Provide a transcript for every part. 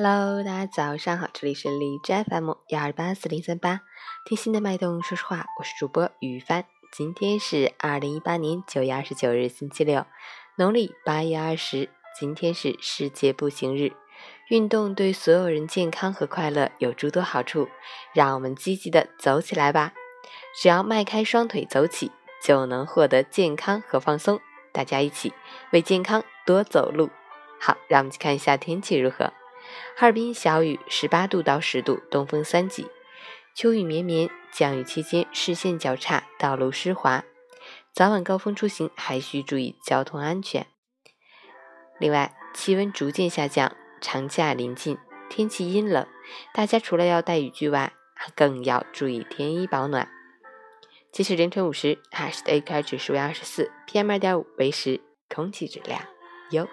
Hello，大家早上好，这里是荔枝 FM 幺二八四零三八，听心的脉动，说实话，我是主播雨帆。今天是二零一八年九月二十九日，星期六，农历八月二十。今天是世界步行日。运动对所有人健康和快乐有诸多好处，让我们积极的走起来吧！只要迈开双腿走起，就能获得健康和放松。大家一起为健康多走路。好，让我们去看一下天气如何。哈尔滨小雨，十八度到十度，东风三级。秋雨绵绵，降雨期间视线较差，道路湿滑，早晚高峰出行还需注意交通安全。另外，气温逐渐下降，长假临近，天气阴冷，大家除了要带雨具外，更要注意添衣保暖。截止凌晨五时，哈市的 AQI 指数为二十四，PM 二点五为十，空气质量优。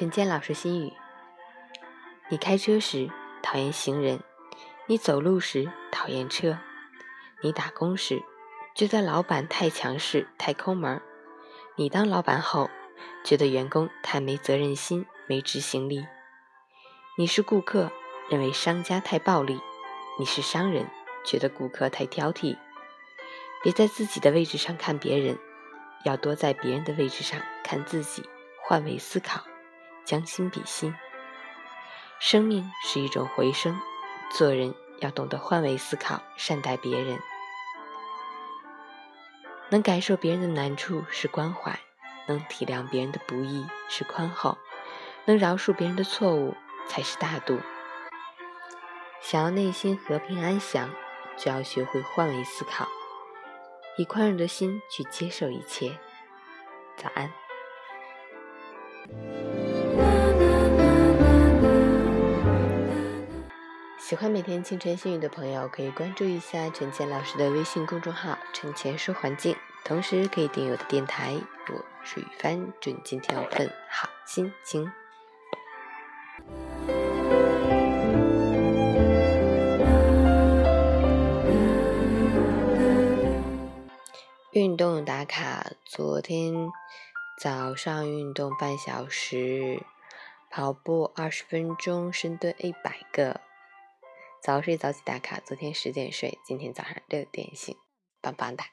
陈建老师心语：你开车时讨厌行人，你走路时讨厌车，你打工时觉得老板太强势、太抠门，你当老板后觉得员工太没责任心、没执行力。你是顾客，认为商家太暴力；你是商人，觉得顾客太挑剔。别在自己的位置上看别人，要多在别人的位置上看自己，换位思考。将心比心，生命是一种回声，做人要懂得换位思考，善待别人。能感受别人的难处是关怀，能体谅别人的不易是宽厚，能饶恕别人的错误才是大度。想要内心和平安详，就要学会换位思考，以宽容的心去接受一切。早安。喜欢每天清晨新语的朋友，可以关注一下陈倩老师的微信公众号“陈倩说环境”，同时可以订阅我的电台。我是雨帆，祝你今天有份好心情。运动打卡，昨天早上运动半小时，跑步二十分钟，深蹲一百个。早睡早起打卡，昨天十点睡，今天早上六点醒，棒棒哒！